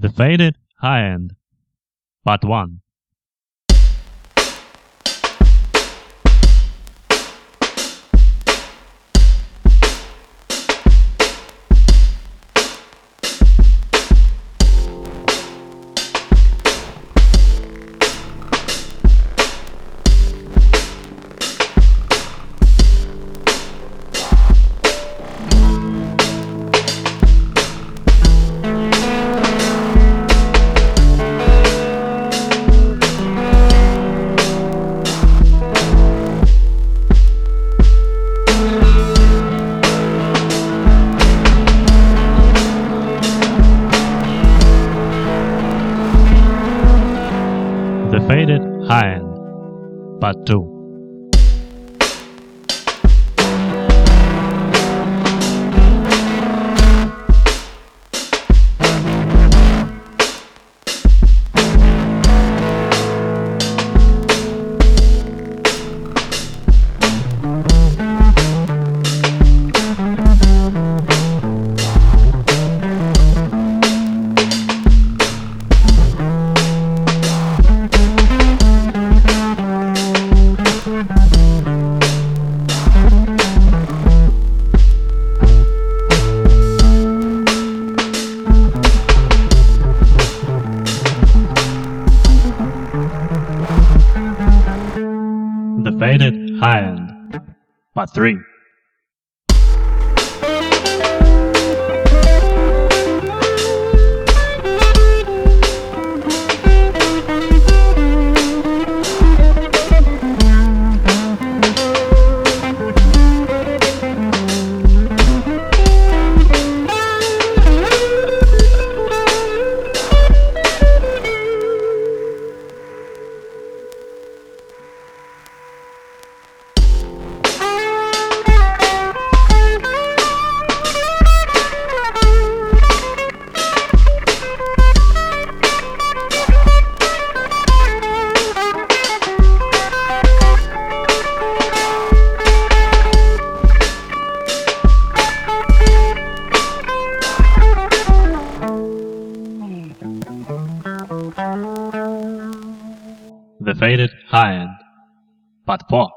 The Faded High End Part 1 Faded High End. Part 2 Faded End Part 3 The Faded high end, Part 4.